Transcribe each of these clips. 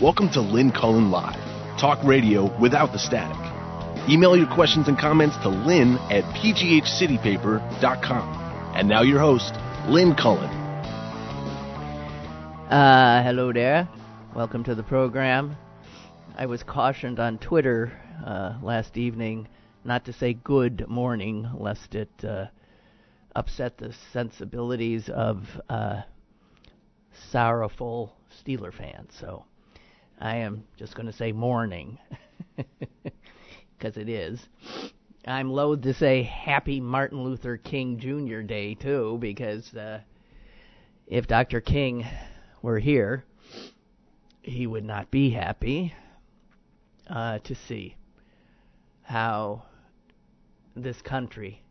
Welcome to Lynn Cullen Live, talk radio without the static. Email your questions and comments to lynn at pghcitypaper.com. And now your host, Lynn Cullen. Uh, hello there. Welcome to the program. I was cautioned on Twitter uh, last evening not to say good morning, lest it uh, upset the sensibilities of uh, sorrowful Steeler fans. So I am just going to say morning, because it is. I'm loath to say Happy Martin Luther King Jr. Day, too, because uh, if Dr. King were here, he would not be happy uh, to see how this country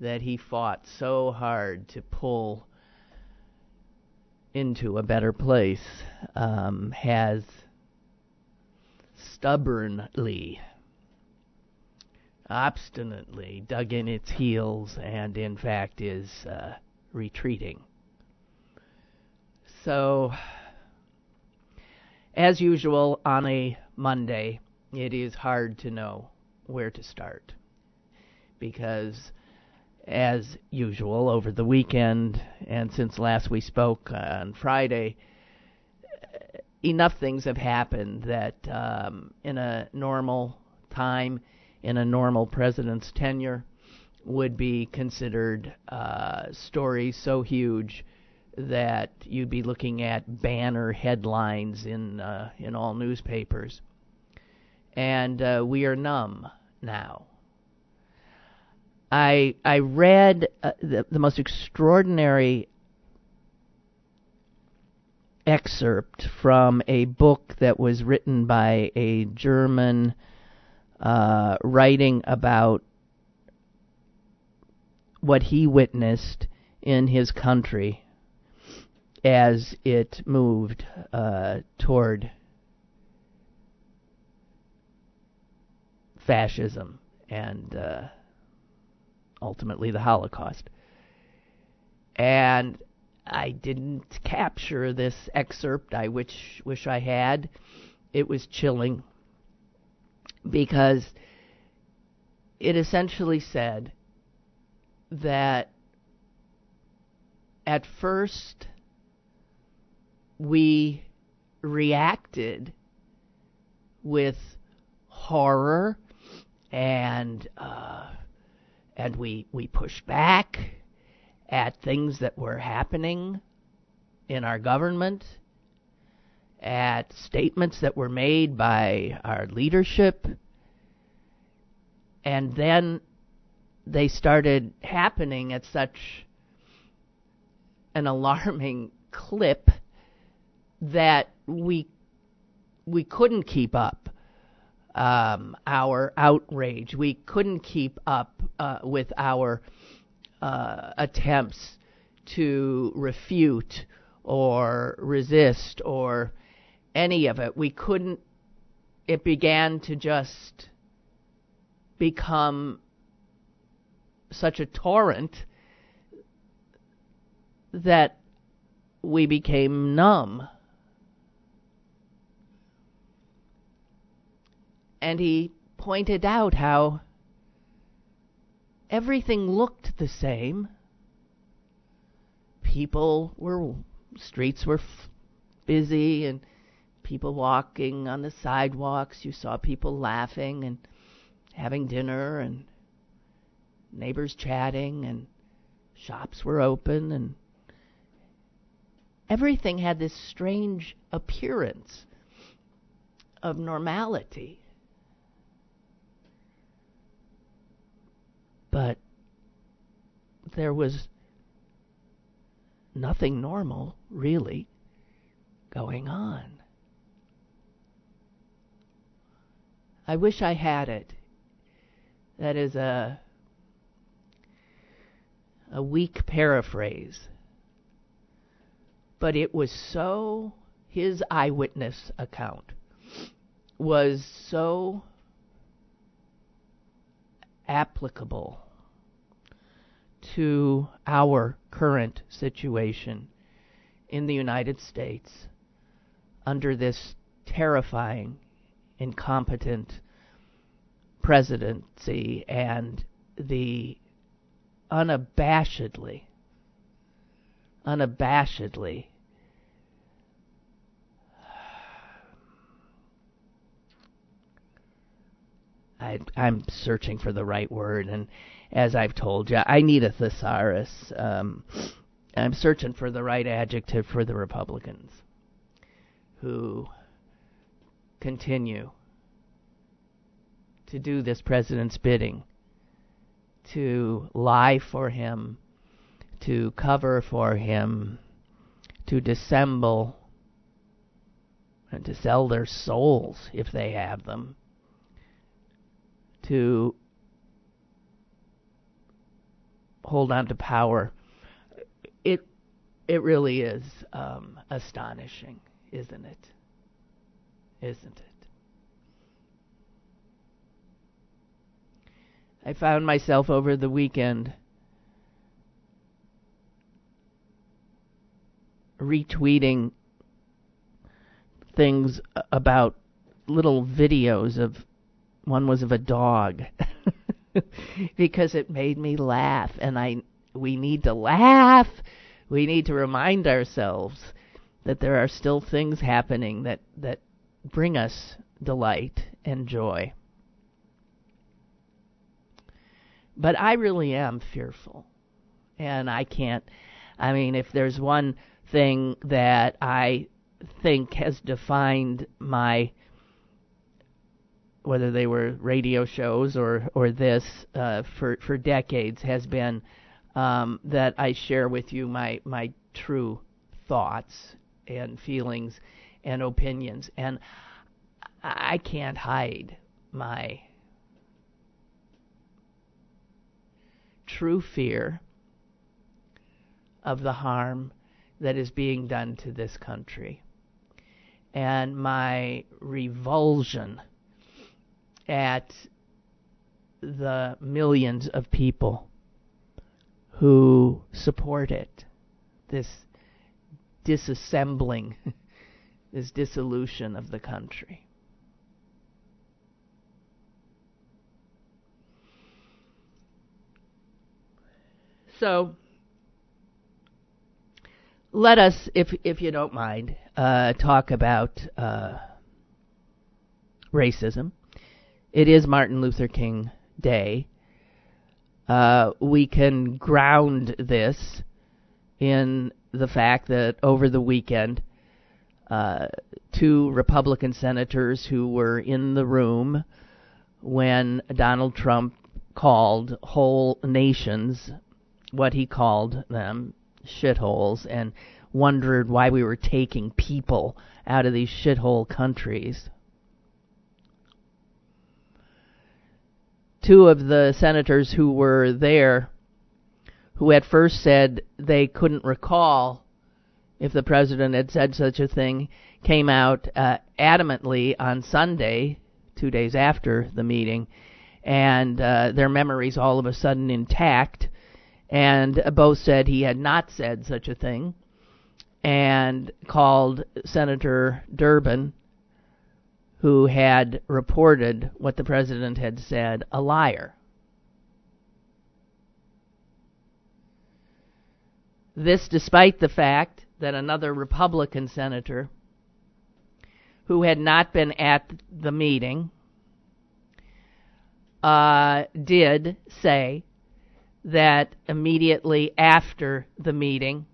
that he fought so hard to pull into a better place um, has stubbornly, obstinately dug in its heels and, in fact, is uh, retreating. So, as usual on a Monday, it is hard to know where to start because as usual over the weekend and since last we spoke on Friday enough things have happened that um, in a normal time in a normal president's tenure would be considered uh, stories so huge that you'd be looking at banner headlines in uh, in all newspapers. And uh, we are numb now. I I read uh, the the most extraordinary excerpt from a book that was written by a German uh, writing about what he witnessed in his country as it moved uh, toward fascism and uh, ultimately the Holocaust. And I didn't capture this excerpt. I wish wish I had. It was chilling because it essentially said that at first we reacted with horror and uh, and we we pushed back at things that were happening in our government, at statements that were made by our leadership, and then they started happening at such an alarming clip that we we couldn't keep up um, our outrage. We couldn't keep up uh, with our uh, attempts to refute or resist or any of it. We couldn't. It began to just become such a torrent that we became numb. And he pointed out how everything looked the same. People were, streets were f- busy and people walking on the sidewalks. You saw people laughing and having dinner and neighbors chatting and shops were open and everything had this strange appearance of normality. But there was nothing normal, really, going on. I wish I had it. That is a a weak paraphrase. But it was so his eyewitness account was so applicable to our current situation in the United States under this terrifying, incompetent presidency and the unabashedly, unabashedly I, I'm searching for the right word, and as I've told you, I need a thesaurus. Um, I'm searching for the right adjective for the Republicans who continue to do this president's bidding, to lie for him, to cover for him, to dissemble, and to sell their souls if they have them to hold on to power. It it really is um, astonishing, isn't it? Isn't it? I found myself over the weekend retweeting things about little videos of one was of a dog because it made me laugh and I we need to laugh. We need to remind ourselves that there are still things happening that that bring us delight and joy. But I really am fearful. And I can't I mean if there's one thing that I think has defined my whether they were radio shows or or this uh, for for decades has been um, that I share with you my my true thoughts and feelings and opinions, and I can't hide my true fear of the harm that is being done to this country. And my revulsion at the millions of people who support it, this disassembling, this dissolution of the country. So, let us, if if you don't mind, uh, talk about uh, racism it is Martin Luther King Day. Uh, we can ground this in the fact that over the weekend, uh, two Republican senators who were in the room when Donald Trump called whole nations, what he called them, shitholes, and wondered why we were taking people out of these shithole countries. Two of the senators who were there who at first said they couldn't recall if the president had said such a thing came out uh, adamantly on Sunday, two days after the meeting, and uh, their memories all of a sudden intact, and both said he had not said such a thing, and called Senator Durbin who had reported what the president had said a liar. This despite the fact that another Republican senator who had not been at the meeting uh, did say that immediately after the meeting,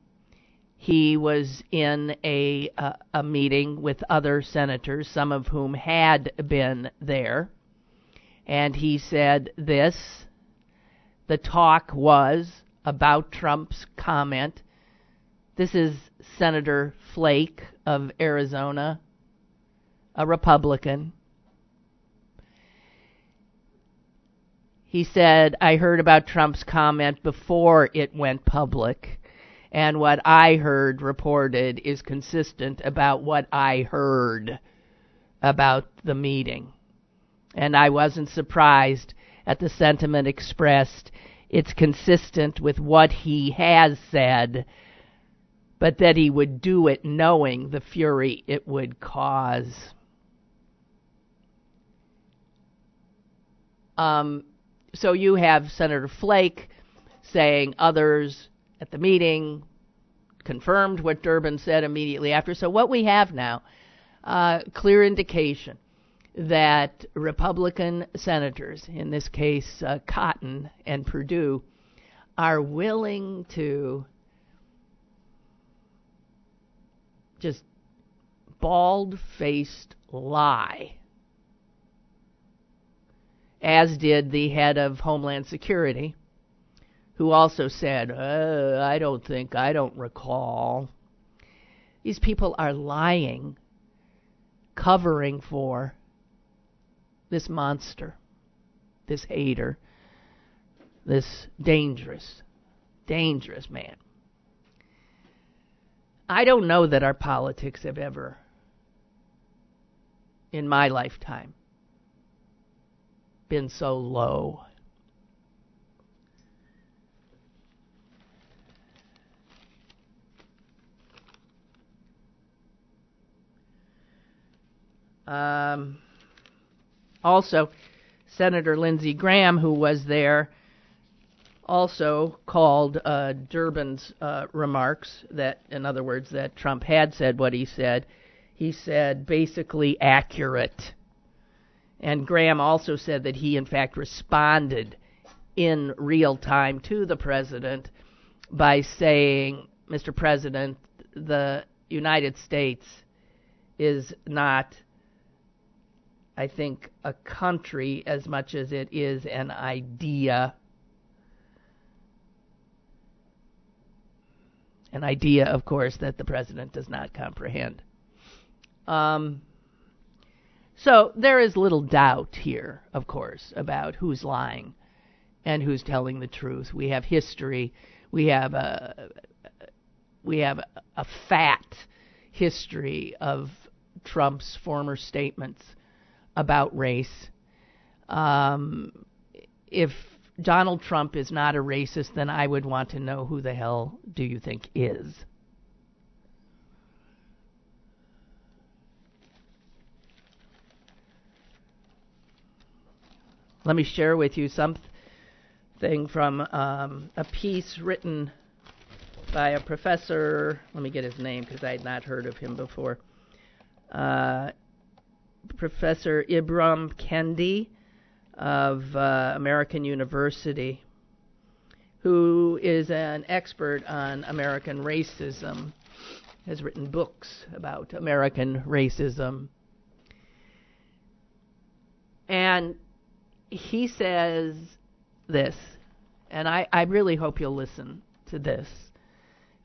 he was in a uh, a meeting with other senators, some of whom had been there, and he said this: the talk was about Trump's comment. This is Senator Flake of Arizona, a Republican. He said, I heard about Trump's comment before it went public and what I heard reported is consistent about what I heard about the meeting. And I wasn't surprised at the sentiment expressed. It's consistent with what he has said, but that he would do it knowing the fury it would cause. Um, so you have Senator Flake saying others at the meeting confirmed what Durbin said immediately after. So what we have now, uh, clear indication that Republican senators, in this case uh, Cotton and Perdue, are willing to just bald faced lie, as did the head of Homeland Security, who also said, uh, I don't think, I don't recall. These people are lying, covering for this monster, this hater, this dangerous, dangerous man. I don't know that our politics have ever, in my lifetime, been so low. Um, also, Senator Lindsey Graham, who was there, also called uh, Durbin's uh, remarks that, in other words, that Trump had said what he said. He said basically accurate. And Graham also said that he, in fact, responded in real time to the president by saying, Mr. President, the United States is not I think, a country as much as it is an idea. An idea, of course, that the president does not comprehend. Um, so there is little doubt here, of course, about who's lying and who's telling the truth. We have history. We have a we have a fat history of Trump's former statements about race. Um, if Donald Trump is not a racist, then I would want to know who the hell do you think is? Let me share with you something from um, a piece written by a professor. Let me get his name because I had not heard of him before. Uh, Professor Ibram Kendi of uh, American University, who is an expert on American racism, has written books about American racism. And he says this, and I, I really hope you'll listen to this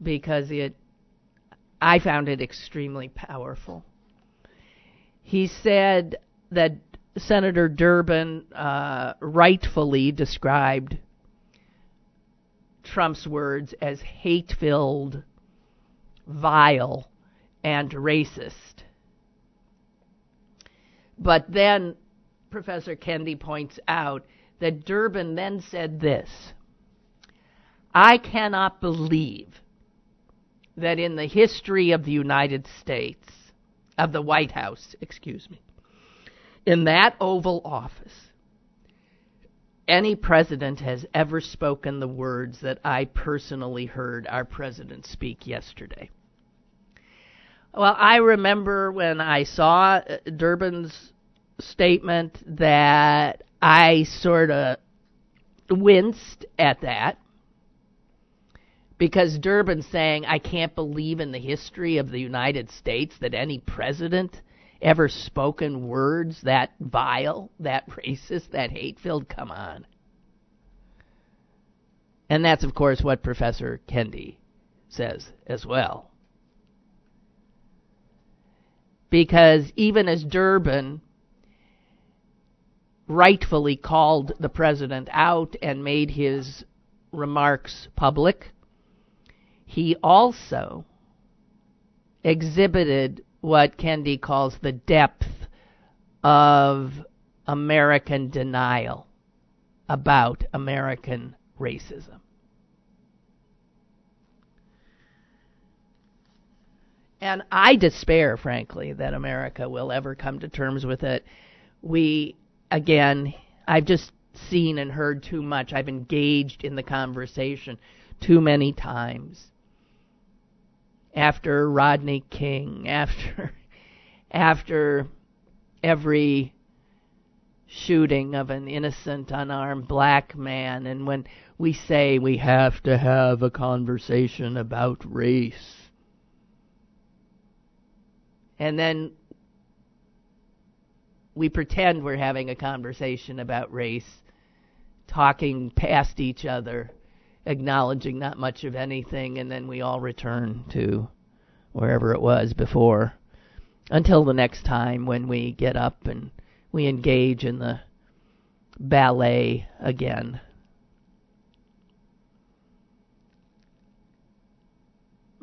because it I found it extremely powerful. He said that Senator Durbin uh, rightfully described Trump's words as hate filled, vile, and racist. But then Professor Kendi points out that Durbin then said this I cannot believe that in the history of the United States, of the White House, excuse me. In that Oval Office, any president has ever spoken the words that I personally heard our president speak yesterday. Well, I remember when I saw uh, Durbin's statement that I sort of winced at that because Durbin's saying, I can't believe in the history of the United States that any president ever spoken words that vile, that racist, that hate filled. Come on. And that's, of course, what Professor Kendi says as well. Because even as Durbin rightfully called the president out and made his remarks public, he also exhibited what Kendi calls the depth of American denial about American racism. And I despair, frankly, that America will ever come to terms with it. We, again, I've just seen and heard too much. I've engaged in the conversation too many times. After Rodney King, after after every shooting of an innocent unarmed black man. And when we say we have to have a conversation about race. And then we pretend we're having a conversation about race, talking past each other, acknowledging not much of anything, and then we all return to wherever it was before until the next time when we get up and we engage in the ballet again.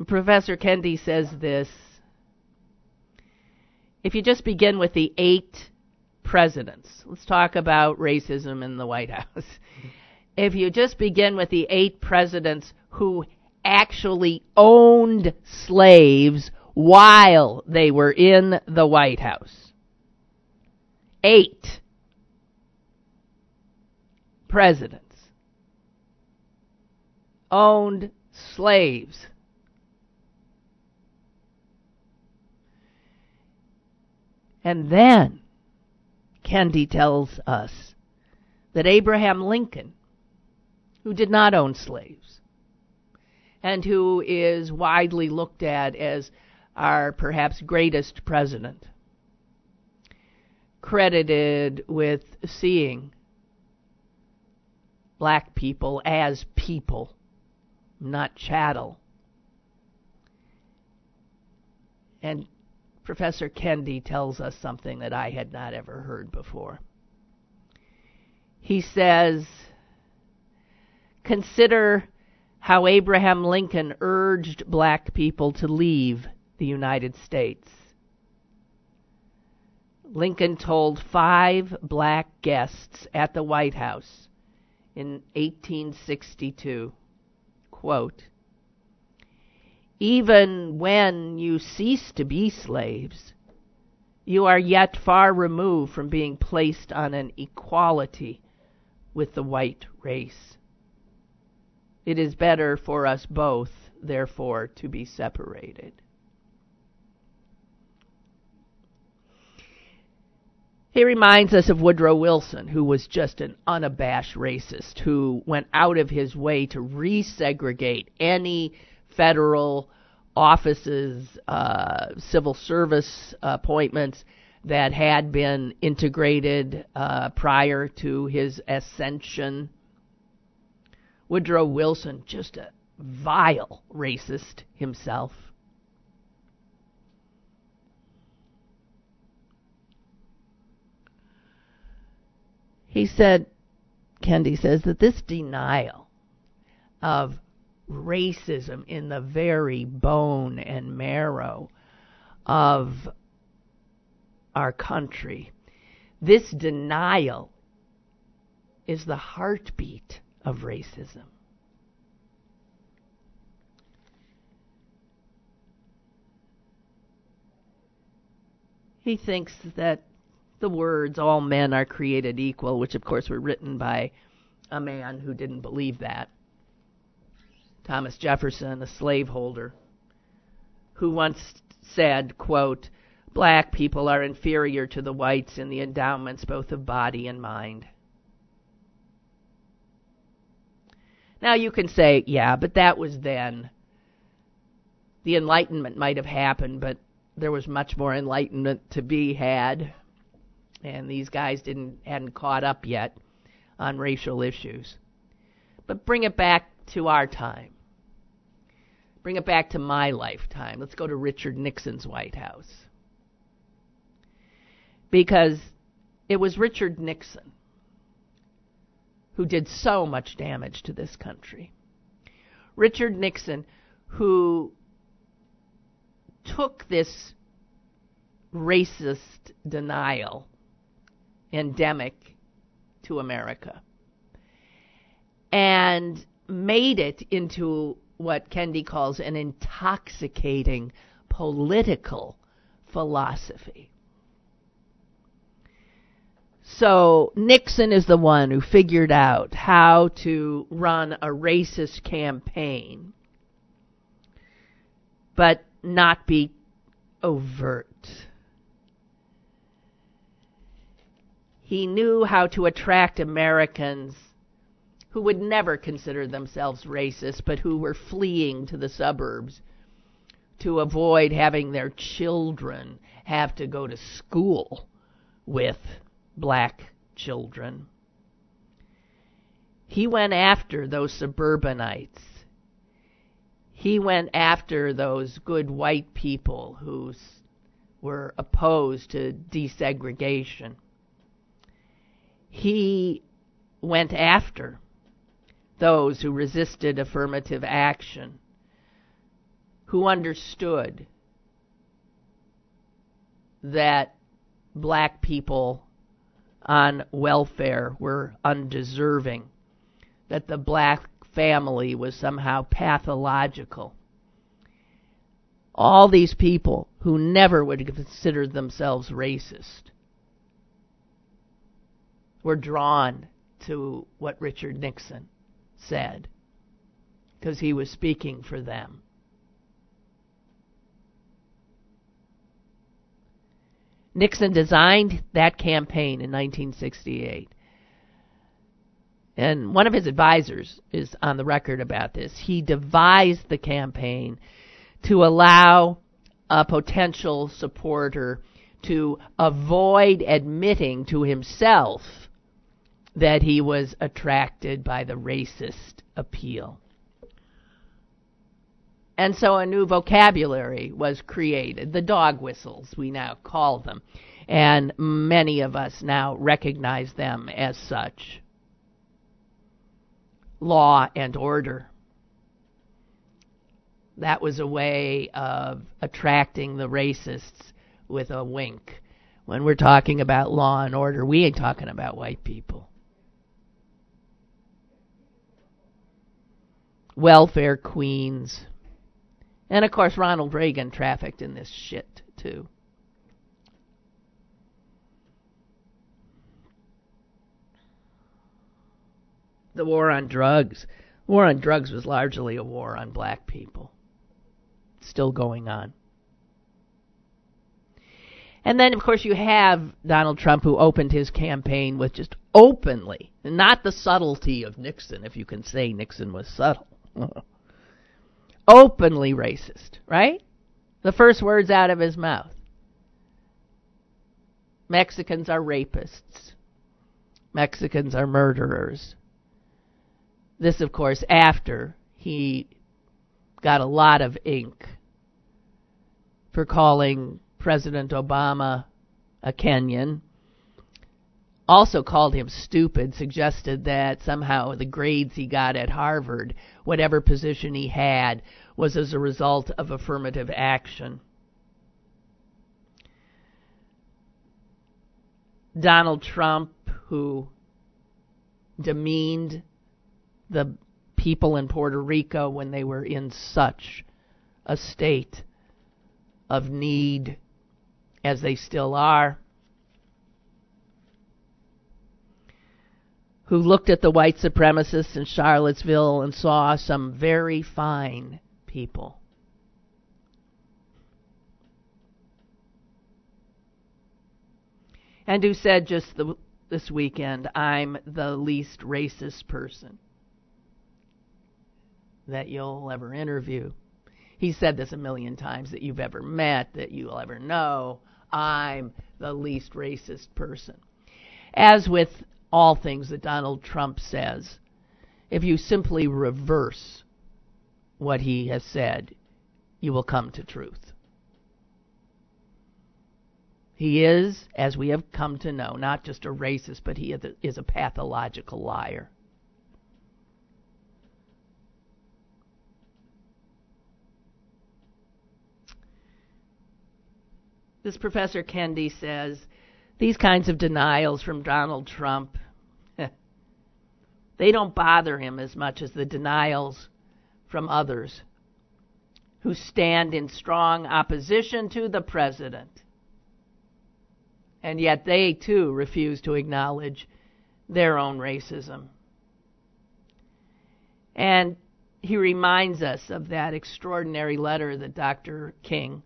Professor Kendi says this if you just begin with the eight presidents, let's talk about racism in the White House. If you just begin with the eight presidents who actually owned slaves while they were in the White House, eight presidents owned slaves. And then Kendi tells us that Abraham Lincoln, who did not own slaves, and who is widely looked at as our perhaps greatest president, credited with seeing black people as people, not chattel. And Professor Kendi tells us something that I had not ever heard before. He says, Consider how Abraham Lincoln urged black people to leave the United States. Lincoln told five black guests at the White House in 1862, quote, even when you cease to be slaves, you are yet far removed from being placed on an equality with the white race. It is better for us both, therefore, to be separated. He reminds us of Woodrow Wilson, who was just an unabashed racist, who went out of his way to resegregate any federal offices, uh, civil service appointments that had been integrated uh, prior to his ascension. Woodrow Wilson, just a vile racist himself. He said, Kendi says, that this denial of racism in the very bone and marrow of our country. This denial is the heartbeat of racism. He thinks that the words, all men are created equal, which of course were written by a man who didn't believe that, Thomas Jefferson, a slaveholder, who once said, quote, Black people are inferior to the whites in the endowments both of body and mind. Now you can say, yeah, but that was then. The Enlightenment might have happened, but there was much more enlightenment to be had, and these guys didn't hadn't caught up yet on racial issues. But bring it back to our time. Bring it back to my lifetime. Let's go to Richard Nixon's White House. Because it was Richard Nixon who did so much damage to this country. Richard Nixon, who took this racist denial endemic to America and made it into what Kendi calls an intoxicating political philosophy. So Nixon is the one who figured out how to run a racist campaign, but not be overt. He knew how to attract Americans who would never consider themselves racist, but who were fleeing to the suburbs to avoid having their children have to go to school with black children. He went after those suburbanites. He went after those good white people who were opposed to desegregation. He went after those who resisted affirmative action, who understood that black people on welfare were undeserving, that the black family was somehow pathological. All these people who never would have considered themselves racist were drawn to what Richard Nixon said because he was speaking for them. Nixon designed that campaign in 1968. And one of his advisors is on the record about this. He devised the campaign to allow a potential supporter to avoid admitting to himself that he was attracted by the racist appeal. And so a new vocabulary was created, the dog whistles, we now call them. And many of us now recognize them as such. Law and order. That was a way of attracting the racists with a wink. When we're talking about law and order, we ain't talking about white people. Welfare queens and of course, Ronald Reagan trafficked in this shit, too. The war on drugs. The war on drugs was largely a war on black people. Still going on. And then, of course, you have Donald Trump, who opened his campaign with just openly, not the subtlety of Nixon, if you can say Nixon was subtle. openly racist, right? The first words out of his mouth. Mexicans are rapists. Mexicans are murderers. This, of course, after he got a lot of ink for calling President Obama a Kenyan also called him stupid, suggested that somehow the grades he got at Harvard, whatever position he had, was as a result of affirmative action. Donald Trump, who demeaned the people in Puerto Rico when they were in such a state of need as they still are. Who looked at the white supremacists in Charlottesville and saw some very fine people. And who said just the, this weekend, I'm the least racist person that you'll ever interview. He said this a million times that you've ever met, that you'll ever know. I'm the least racist person. As with all things that Donald Trump says. If you simply reverse what he has said, you will come to truth. He is, as we have come to know, not just a racist, but he is a pathological liar. This Professor Kendi says these kinds of denials from Donald Trump, they don't bother him as much as the denials from others who stand in strong opposition to the president And yet they too refuse to acknowledge their own racism. And he reminds us of that extraordinary letter that Dr. King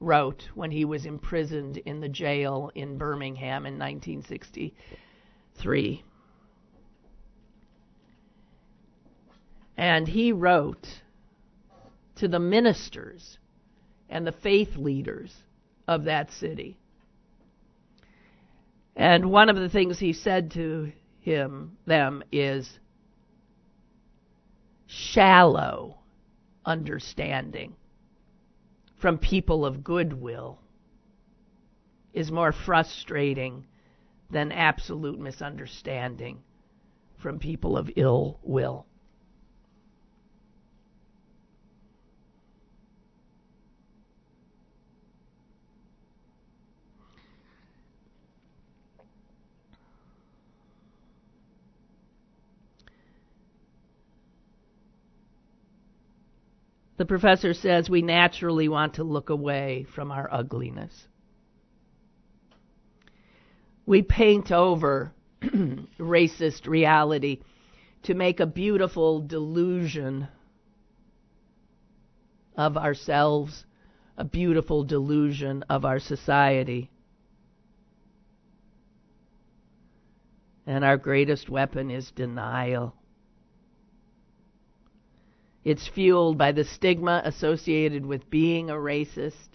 wrote when he was imprisoned in the jail in Birmingham in 1963. And he wrote to the ministers and the faith leaders of that city. And one of the things he said to him them is shallow understanding from people of goodwill is more frustrating than absolute misunderstanding from people of ill will. The professor says we naturally want to look away from our ugliness. We paint over racist reality to make a beautiful delusion of ourselves, a beautiful delusion of our society. And our greatest weapon is denial. It's fueled by the stigma associated with being a racist.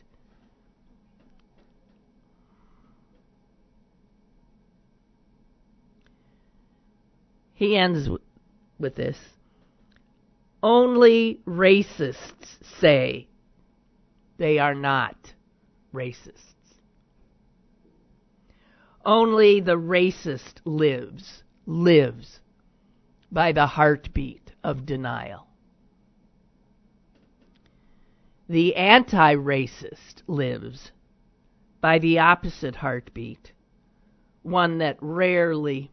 He ends with this. Only racists say they are not racists. Only the racist lives, lives by the heartbeat of denial. The anti racist lives by the opposite heartbeat, one that rarely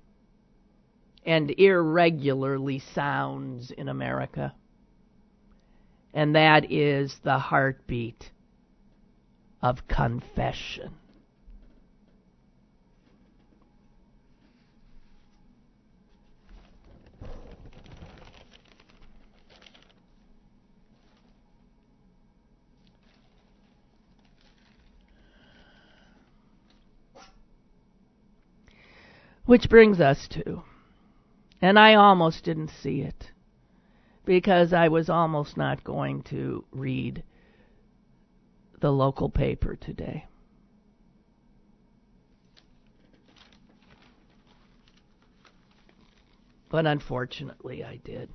and irregularly sounds in America, and that is the heartbeat of confession. Which brings us to, and I almost didn't see it because I was almost not going to read the local paper today. But unfortunately, I did.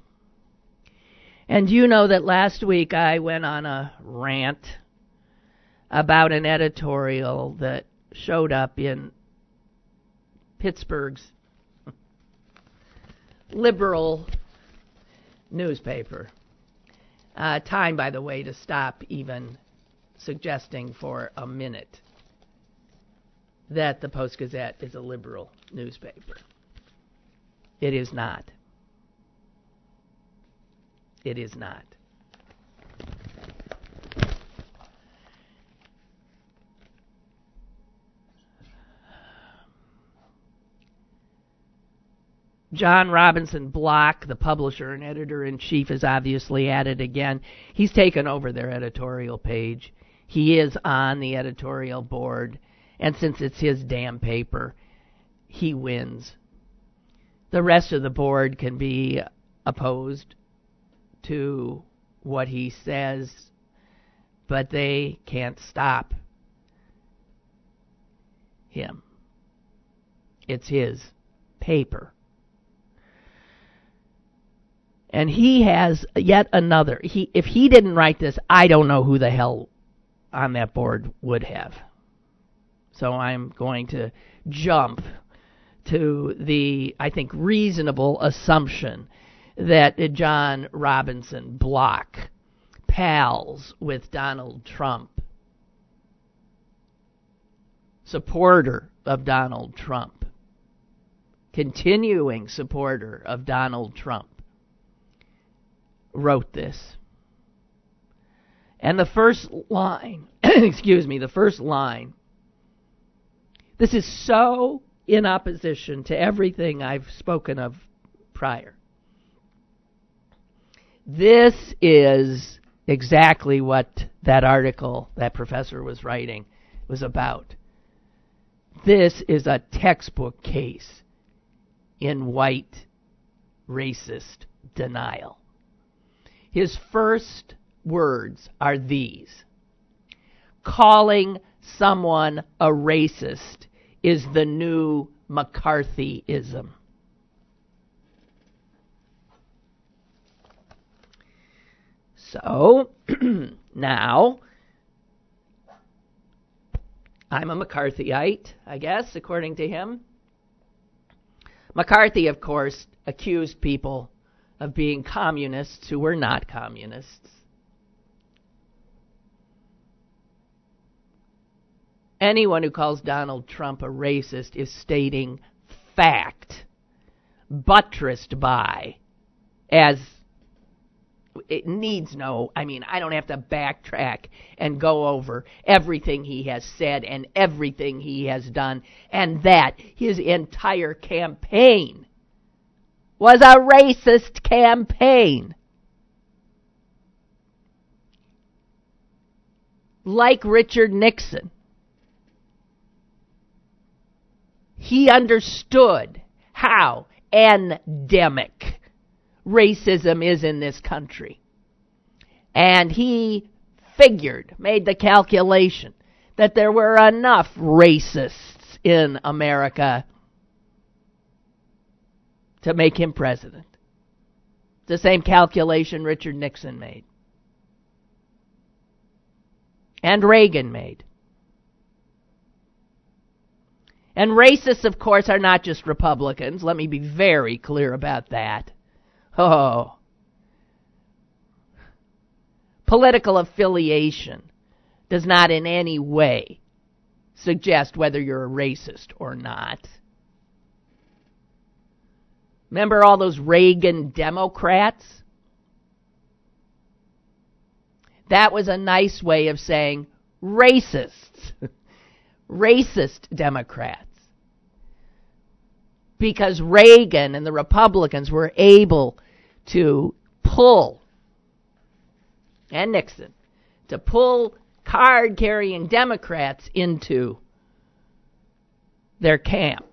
And you know that last week I went on a rant about an editorial that showed up in Pittsburgh's liberal newspaper. Uh, time, by the way, to stop even suggesting for a minute that the Post Gazette is a liberal newspaper. It is not. It is not. John Robinson Block, the publisher and editor in chief, is obviously at it again. He's taken over their editorial page. He is on the editorial board, and since it's his damn paper, he wins. The rest of the board can be opposed to what he says, but they can't stop him. It's his paper. And he has yet another. He if he didn't write this, I don't know who the hell on that board would have. So I'm going to jump to the I think reasonable assumption that John Robinson Block pals with Donald Trump, supporter of Donald Trump, continuing supporter of Donald Trump wrote this. And the first line, excuse me, the first line This is so in opposition to everything I've spoken of prior. This is exactly what that article that professor was writing was about. This is a textbook case in white racist denial. His first words are these Calling someone a racist is the new McCarthyism. So, now, I'm a McCarthyite, I guess, according to him. McCarthy, of course, accused people of being communists who were not communists. Anyone who calls Donald Trump a racist is stating fact, buttressed by, as it needs no, I mean, I don't have to backtrack and go over everything he has said and everything he has done, and that his entire campaign was a racist campaign. Like Richard Nixon. He understood how endemic racism is in this country. And he figured, made the calculation, that there were enough racists in America to make him president. The same calculation Richard Nixon made. And Reagan made. And racists, of course, are not just Republicans. Let me be very clear about that. Oh. Political affiliation does not in any way suggest whether you're a racist or not. Remember all those Reagan Democrats? That was a nice way of saying racists. Racist Democrats. Because Reagan and the Republicans were able to pull, and Nixon, to pull card carrying Democrats into their camp.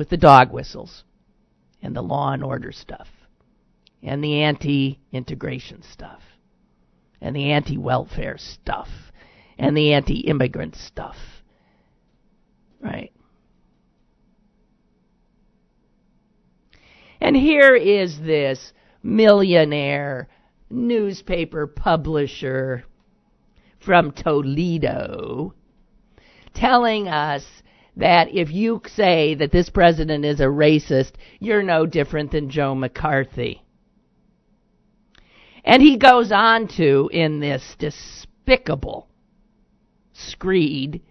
With the dog whistles and the law and order stuff and the anti integration stuff and the anti welfare stuff and the anti immigrant stuff. Right? And here is this millionaire newspaper publisher from Toledo telling us that if you say that this president is a racist, you're no different than Joe McCarthy. And he goes on to, in this despicable screed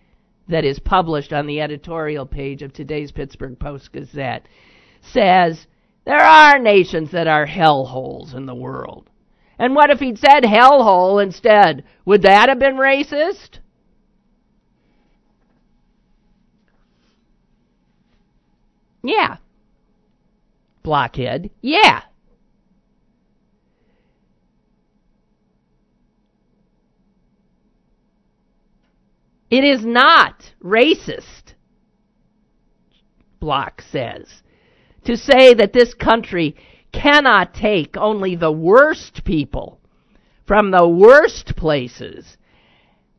that is published on the editorial page of today's Pittsburgh Post Gazette, says, there are nations that are hellholes in the world. And what if he'd said hellhole instead? Would that have been racist? Yeah. Blockhead. Yeah. It is not racist, Block says, to say that this country cannot take only the worst people from the worst places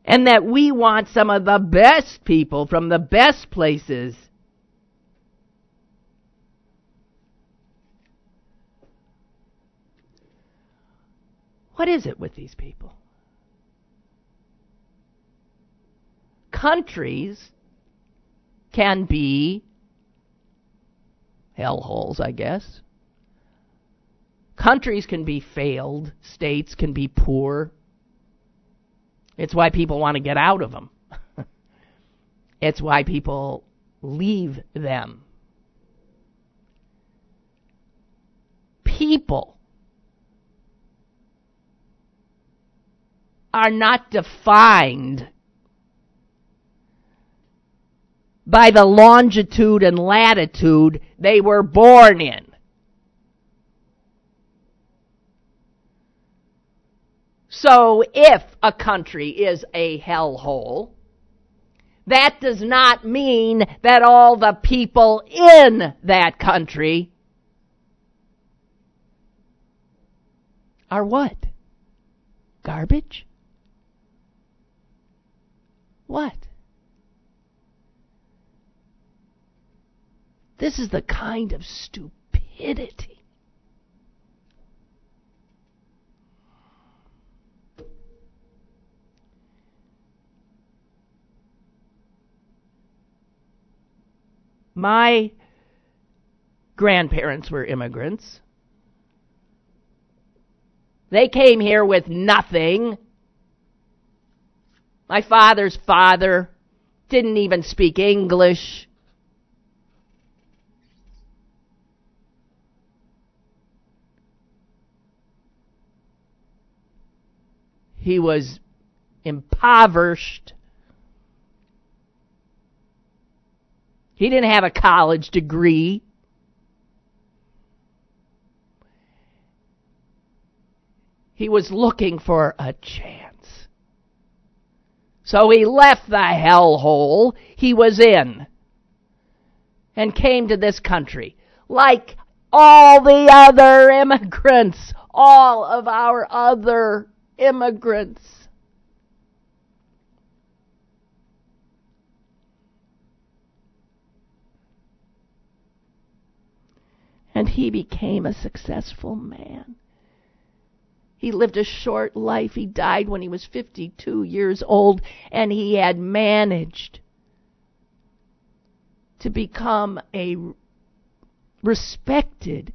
and that we want some of the best people from the best places What is it with these people? Countries can be hellholes, I guess. Countries can be failed, states can be poor. It's why people want to get out of them. it's why people leave them. People are not defined by the longitude and latitude they were born in. So if a country is a hellhole, that does not mean that all the people in that country are what? Garbage? What? This is the kind of stupidity My grandparents were immigrants. They came here with nothing. My father's father didn't even speak English. He was impoverished. He didn't have a college degree. He was looking for a chance. So he left the hellhole he was in and came to this country like all the other immigrants, all of our other immigrants. and he became a successful man. He lived a short life. He died when he was 52 years old, and he had managed to become a respected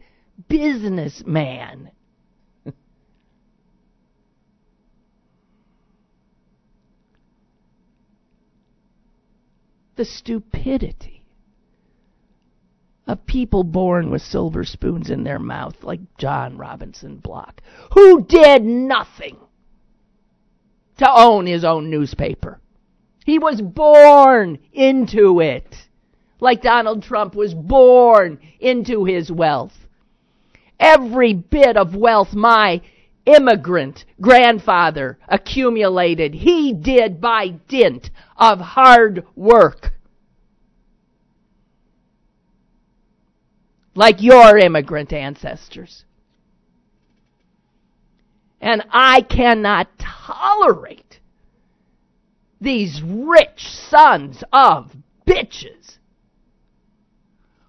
businessman. the stupidity of people born with silver spoons in their mouth, like John Robinson Block, who did nothing to own his own newspaper. He was born into it, like Donald Trump was born into his wealth. Every bit of wealth my immigrant grandfather accumulated, he did by dint of hard work. Like your immigrant ancestors. And I cannot tolerate these rich sons of bitches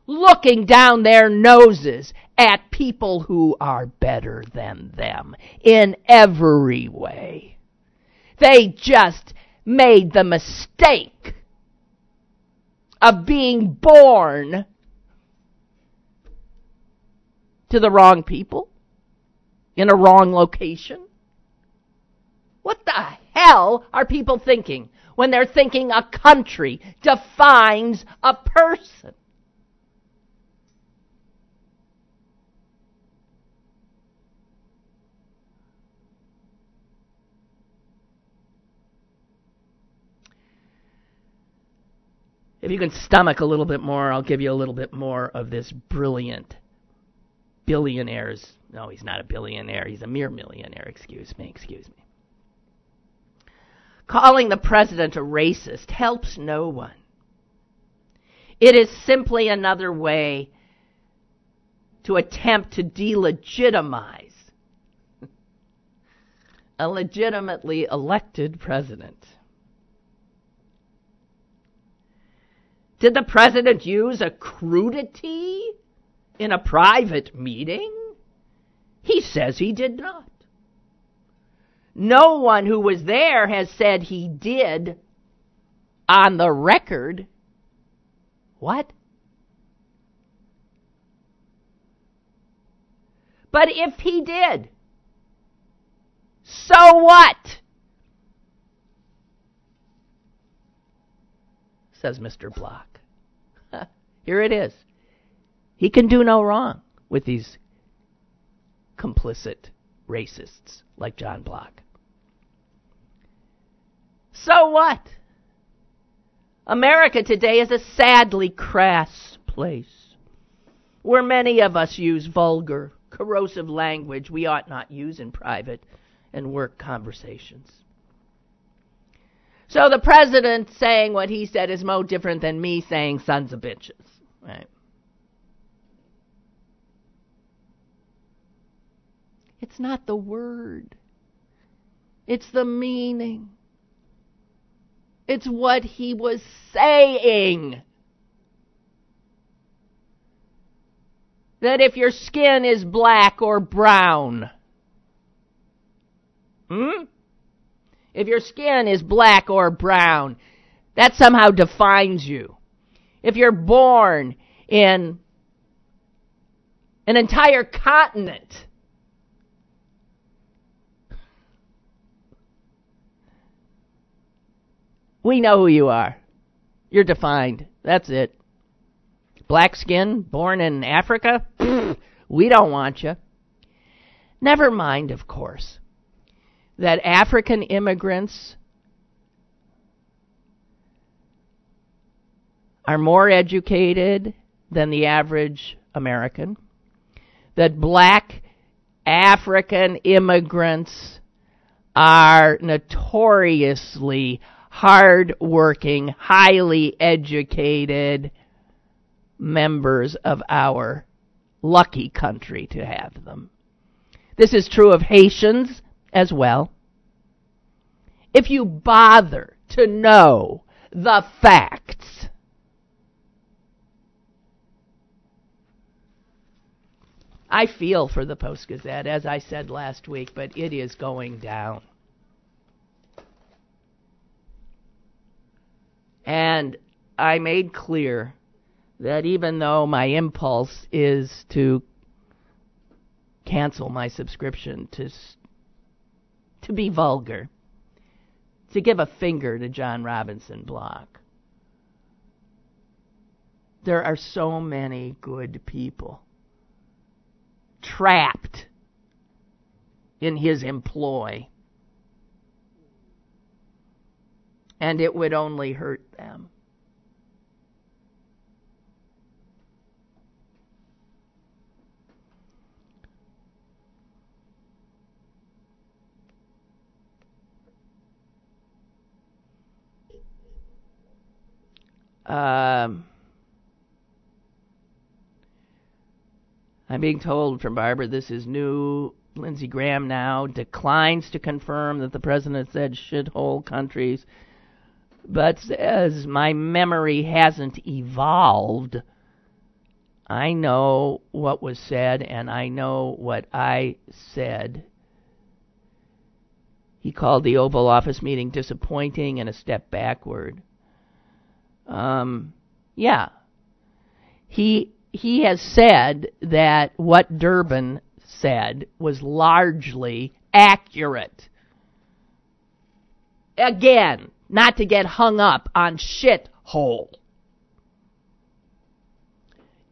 looking down their noses at people who are better than them in every way. They just made the mistake of being born to the wrong people in a wrong location? What the hell are people thinking when they're thinking a country defines a person? If you can stomach a little bit more, I'll give you a little bit more of this brilliant billionaires. No, he's not a billionaire. He's a mere millionaire. Excuse me. Excuse me. Calling the president a racist helps no one. It is simply another way to attempt to delegitimize a legitimately elected president. Did the president use a crudity in a private meeting? He says he did not. No one who was there has said he did on the record. What? But if he did, so what? Says Mr. Block. Here it is. He can do no wrong with these complicit racists like John Block. So what? America today is a sadly crass place where many of us use vulgar, corrosive language we ought not use in private and work conversations. So the president saying what he said is no different than me saying sons of bitches. Right? It's not the word. It's the meaning. It's what he was saying. That if your skin is black or brown, hmm? If your skin is black or brown, that somehow defines you. If you're born in an entire continent, we know who you are. You're defined. That's it. Black skin, born in Africa? we don't want you. Never mind, of course, that African immigrants are more educated than the average American, that black African immigrants are notoriously hard-working, highly educated members of our lucky country to have them. This is true of Haitians as well. If you bother to know the facts, I feel for the Post Gazette, as I said last week, but it is going down. And I made clear that even though my impulse is to cancel my subscription to to be vulgar, to give a finger to John Robinson Block. There are so many good people trapped in his employ. And it would only hurt them. Um, I'm being told from Barbara this is new. Lindsey Graham now declines to confirm that the president said should shithole countries, but says my memory hasn't evolved. I know what was said, and I know what I said. He called the Oval Office meeting disappointing and a step backward. Um, yeah. He he has said that what Durbin said was largely accurate. Again, not to get hung up on shithole.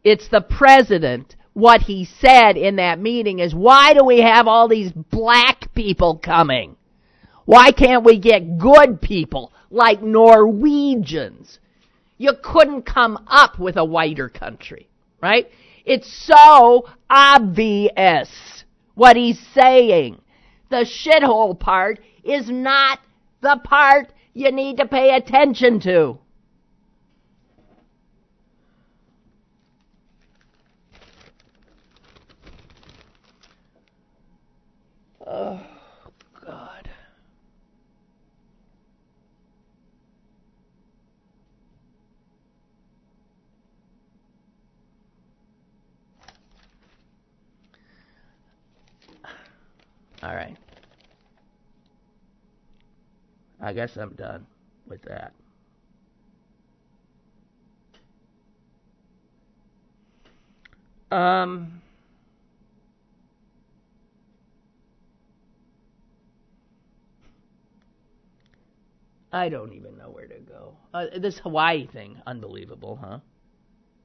It's the president. What he said in that meeting is, why do we have all these black people coming? Why can't we get good people like Norwegians? You couldn't come up with a whiter country, right? It's so obvious what he's saying. The shithole part is not the part you need to pay attention to. Oh. God. All right. I guess I'm done with that. Um, I don't even know where to go. Uh, this Hawaii thing, unbelievable, huh?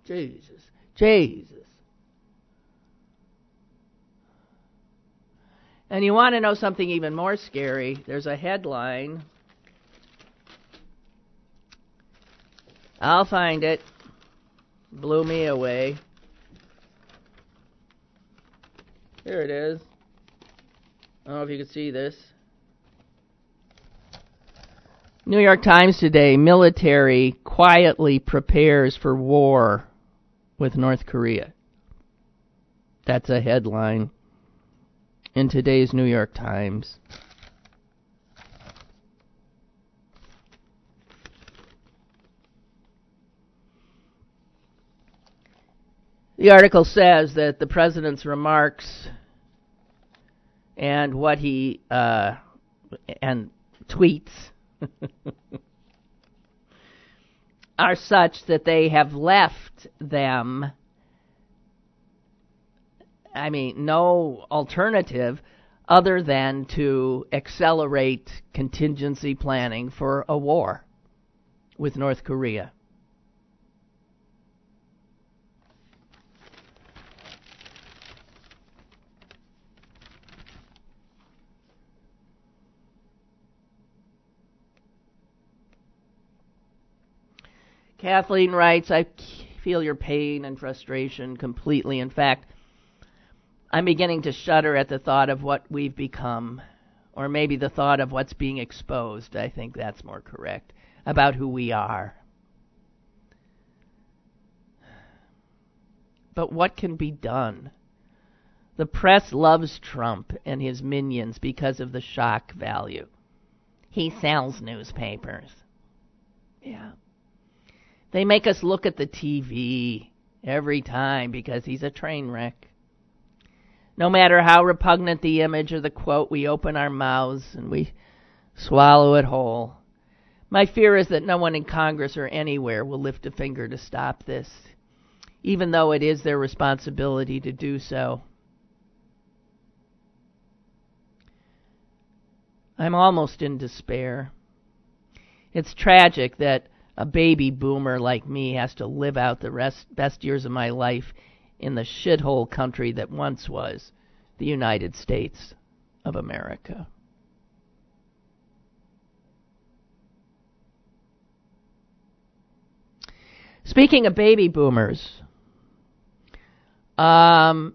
Jesus. Jesus. And you want to know something even more scary? There's a headline I'll find it. Blew me away. Here it is. I don't know if you can see this. New York Times today military quietly prepares for war with North Korea. That's a headline in today's New York Times. The article says that the president's remarks and what he uh, and tweets are such that they have left them I mean no alternative other than to accelerate contingency planning for a war with North Korea. Kathleen writes, I feel your pain and frustration completely. In fact, I'm beginning to shudder at the thought of what we've become, or maybe the thought of what's being exposed. I think that's more correct, about who we are. But what can be done? The press loves Trump and his minions because of the shock value. He sells newspapers. Yeah. They make us look at the TV every time because he's a train wreck. No matter how repugnant the image or the quote, we open our mouths and we swallow it whole. My fear is that no one in Congress or anywhere will lift a finger to stop this, even though it is their responsibility to do so. I'm almost in despair. It's tragic that a baby boomer like me has to live out the rest, best years of my life in the shithole country that once was the United States of America. Speaking of baby boomers, um,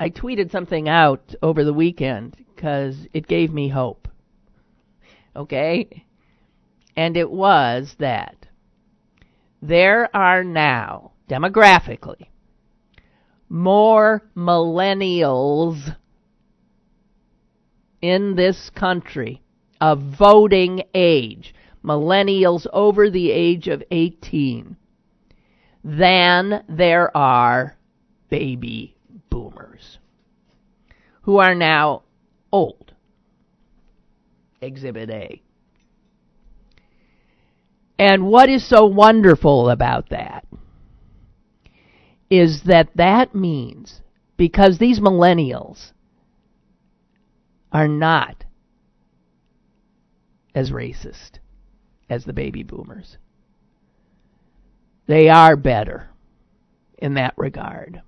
I tweeted something out over the weekend because it gave me hope. Okay? And it was that there are now, demographically, more millennials in this country of voting age, millennials over the age of 18, than there are baby boomers who are now old. Exhibit A. And what is so wonderful about that is that that means because these millennials are not as racist as the baby boomers. They are better in that regard.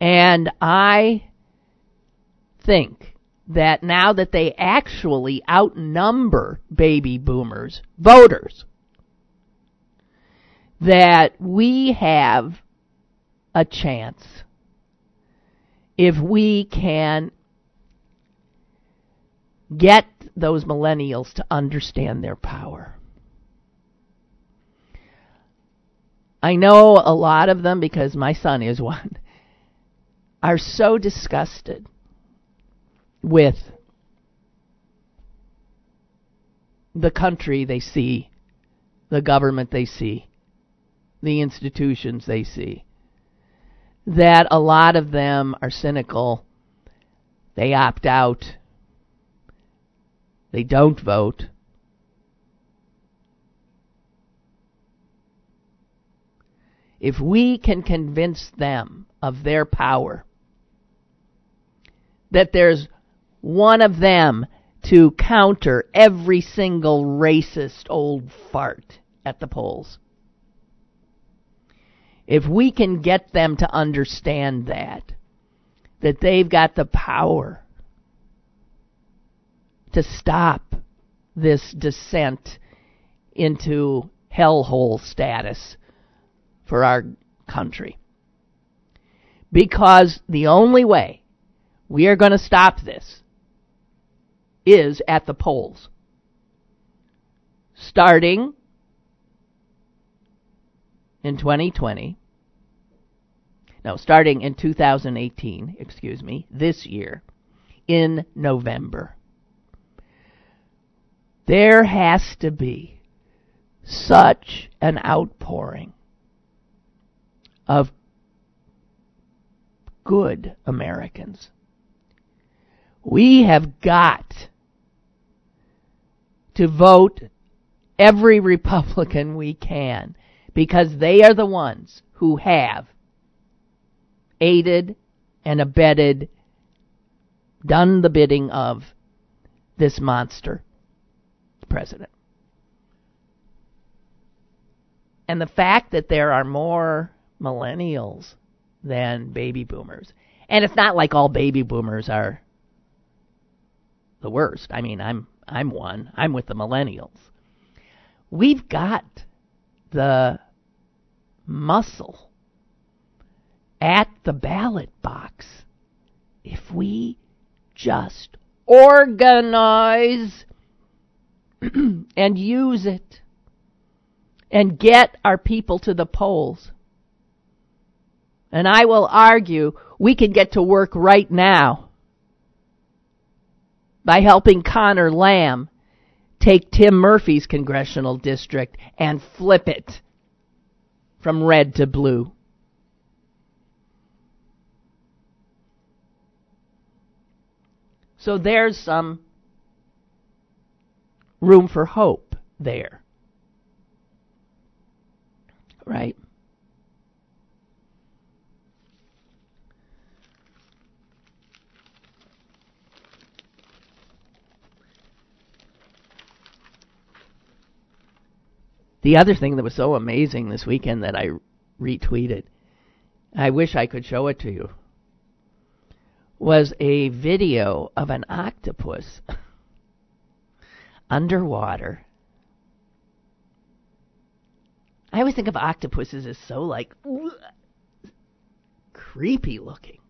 And I think that now that they actually outnumber baby boomers voters, that we have a chance if we can get those millennials to understand their power. I know a lot of them because my son is one are so disgusted with the country they see, the government they see, the institutions they see. That a lot of them are cynical. They opt out. They don't vote. If we can convince them of their power, that there's one of them to counter every single racist old fart at the polls. If we can get them to understand that, that they've got the power to stop this descent into hellhole status for our country. Because the only way we are going to stop this is at the polls. Starting in 2020, no, starting in 2018, excuse me, this year, in November. There has to be such an outpouring of good Americans. We have got to vote every Republican we can because they are the ones who have aided and abetted, done the bidding of this monster president. And the fact that there are more millennials than baby boomers. And it's not like all baby boomers are the worst. I mean, I'm I'm one. I'm with the millennials. We've got the muscle at the ballot box if we just organize and use it and get our people to the polls. And I will argue we can get to work right now by helping Connor Lamb take Tim Murphy's congressional district and flip it from red to blue. So there's some room for hope there. Right? The other thing that was so amazing this weekend that I retweeted, I wish I could show it to you, was a video of an octopus underwater. I always think of octopuses as so like creepy looking.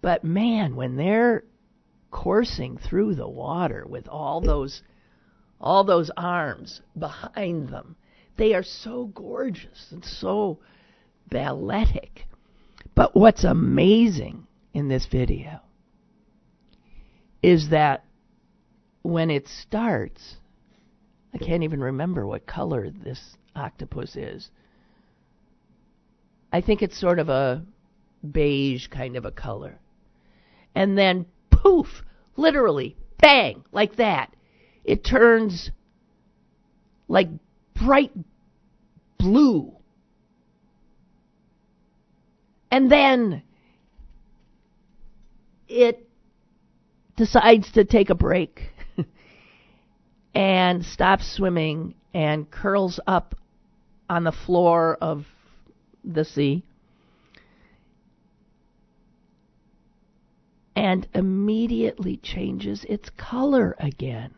But man, when they're coursing through the water with all those all those arms behind them, they are so gorgeous and so balletic. But what's amazing in this video is that when it starts, I can't even remember what color this octopus is. I think it's sort of a beige kind of a color. And then poof, literally, bang, like that. It turns like bright blue. And then it decides to take a break and stops swimming and curls up on the floor of the sea and immediately changes its color again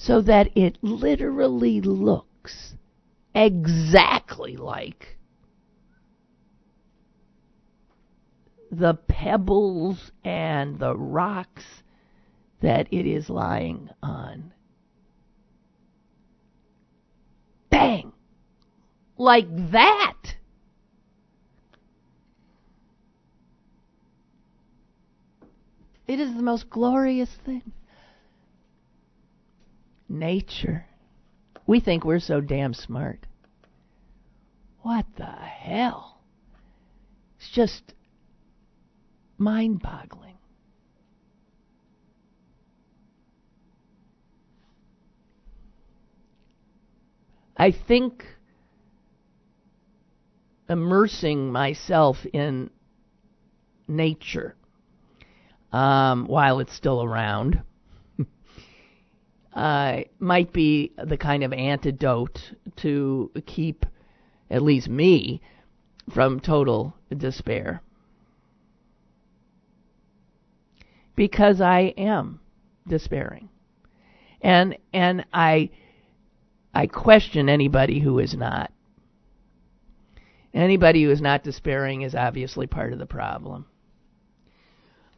so that it literally looks exactly like the pebbles and the rocks that it is lying on. Bang! Like that! It is the most glorious thing. Nature. We think we're so damn smart. What the hell? It's just mind boggling. I think immersing myself in nature um, while it's still around uh, might be the kind of antidote to keep at least me from total despair. Because I am despairing. And and I I question anybody who is not. Anybody who is not despairing is obviously part of the problem.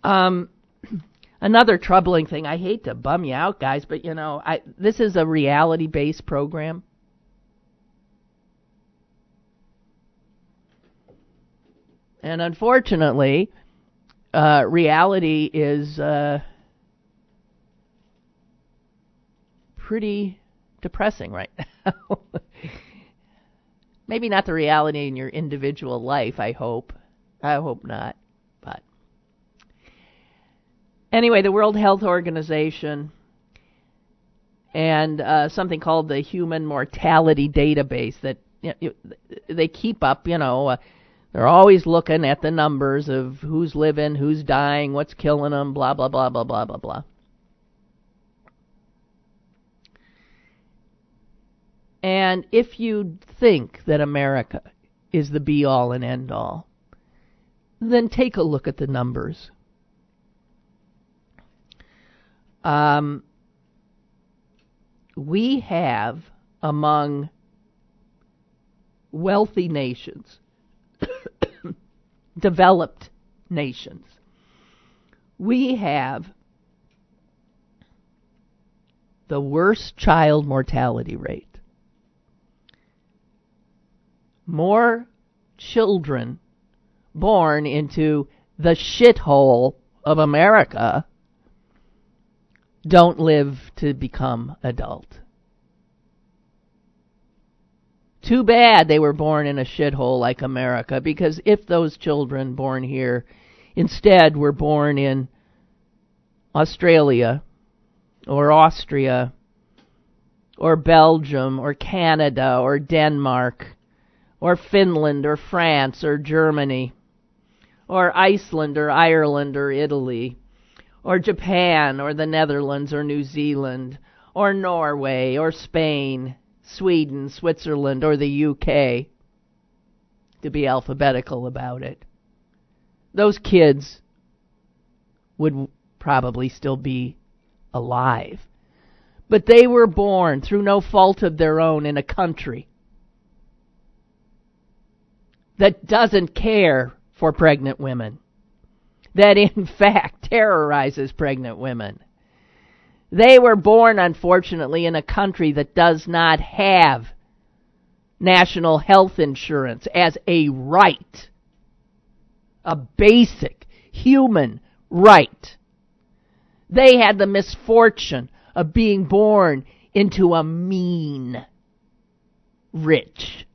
Um, another troubling thing. I hate to bum you out, guys, but you know, I this is a reality-based program. And unfortunately, uh, reality is uh, pretty depressing right now. Maybe not the reality in your individual life, I hope. I hope not. Anyway, the World Health Organization and uh, something called the Human Mortality Database that you know, they keep up, you know. Uh, they're always looking at the numbers of who's living, who's dying, what's killing them, blah, blah, blah, blah, blah, blah, blah. And if you think that America is the be all and end all, then take a look at the numbers. Um, we have among wealthy nations developed nations. We have the worst child mortality rate. More children born into the shithole of America don't live to become adult. Too bad they were born in a shithole like America, because if those children born here instead were born in Australia or Austria or Belgium or Canada or Denmark or Finland or France or Germany or Iceland or Ireland or Italy or Japan or the Netherlands or New Zealand or Norway or Spain Sweden, Switzerland, or the UK to be alphabetical about it. Those kids would probably still be alive. But they were born through no fault of their own in a country that doesn't care for pregnant women, that in fact terrorizes pregnant women. They were born, unfortunately, in a country that does not have national health insurance as a right, a basic human right. They had the misfortune of being born into a mean, rich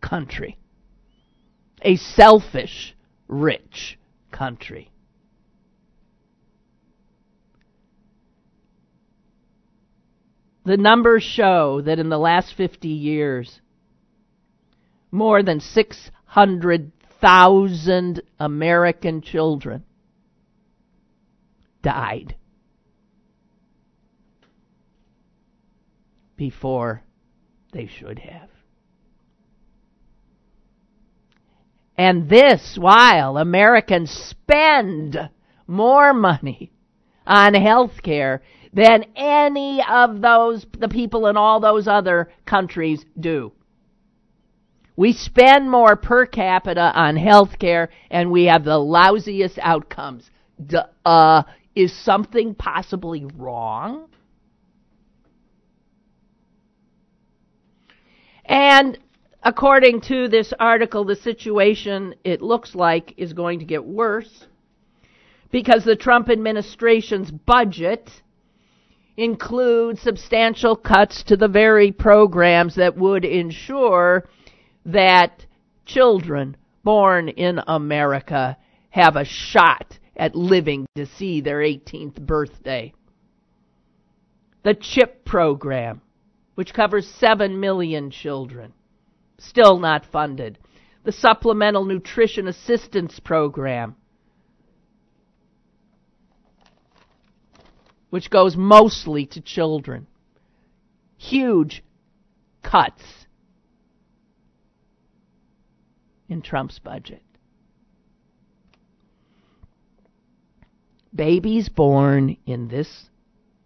country, a selfish, rich country. The numbers show that in the last 50 years, more than 600,000 American children died before they should have. And this while Americans spend more money on health care than any of those, the people in all those other countries do. We spend more per capita on health care and we have the lousiest outcomes. Duh, uh, is something possibly wrong? And according to this article, the situation, it looks like, is going to get worse because the Trump administration's budget includes substantial cuts to the very programs that would ensure that children born in America have a shot at living to see their 18th birthday. The CHIP program, which covers 7 million children, still not funded. The Supplemental Nutrition Assistance Program, which goes mostly to children. Huge cuts in Trump's budget. Babies born in this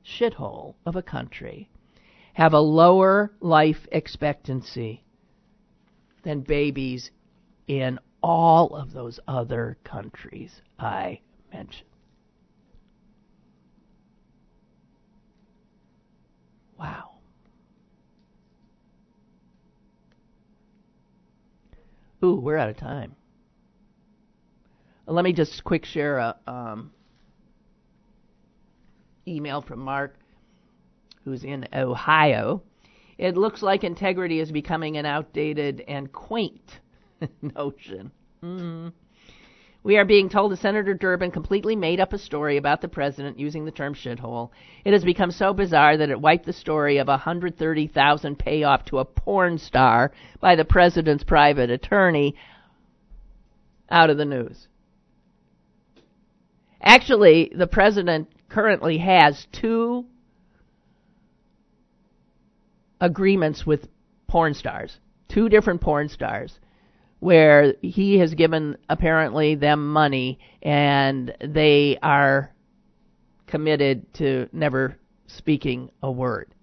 shithole of a country have a lower life expectancy than babies in all of those other countries I mentioned. Wow. Ooh, we're out of time. Let me just quick share a um, email from Mark, who's in Ohio. It looks like integrity is becoming an outdated and quaint notion. Mm. We are being told that Senator Durbin completely made up a story about the president using the term shithole. It has become so bizarre that it wiped the story of a 130,000 payoff to a porn star by the president's private attorney out of the news. Actually, the president currently has two agreements with porn stars, two different porn stars where he has given apparently them money and they are committed to never speaking a word.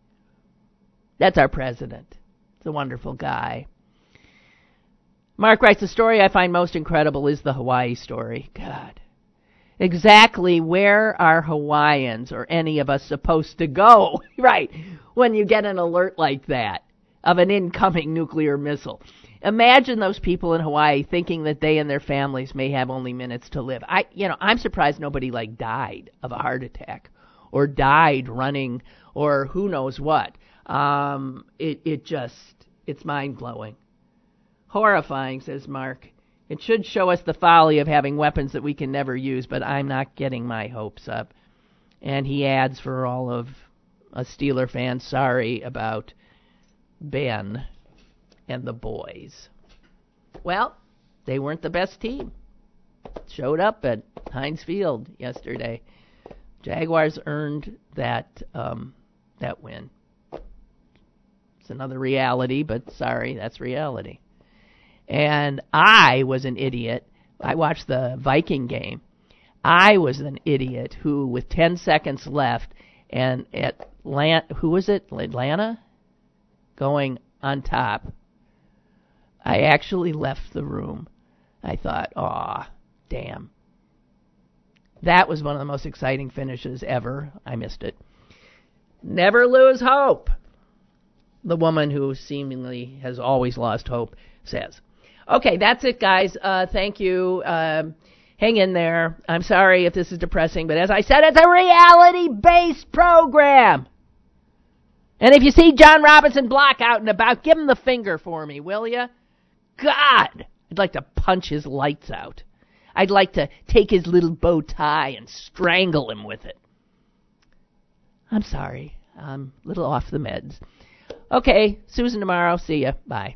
That's our president. It's a wonderful guy. Mark writes the story I find most incredible is the Hawaii story. God. Exactly where are Hawaiians or any of us supposed to go? right. When you get an alert like that of an incoming nuclear missile. Imagine those people in Hawaii thinking that they and their families may have only minutes to live. I, you know, I'm surprised nobody like died of a heart attack or died running or who knows what. Um, it, it just, it's mind blowing. Horrifying, says Mark. It should show us the folly of having weapons that we can never use, but I'm not getting my hopes up. And he adds for all of a Steeler fan, sorry about Ben and the boys. Well, they weren't the best team. Showed up at Heinz Field yesterday. Jaguars earned that um, that win. It's another reality, but sorry, that's reality. And I was an idiot. I watched the Viking game. I was an idiot who, with 10 seconds left, and Atlanta, who was it? Atlanta? Going on top I actually left the room. I thought, aw, damn. That was one of the most exciting finishes ever. I missed it. Never lose hope, the woman who seemingly has always lost hope says. Okay, that's it, guys. Uh, thank you. Um, hang in there. I'm sorry if this is depressing, but as I said, it's a reality based program. And if you see John Robinson Block out and about, give him the finger for me, will you? God! I'd like to punch his lights out. I'd like to take his little bow tie and strangle him with it. I'm sorry. I'm a little off the meds. Okay, Susan tomorrow. See ya. Bye.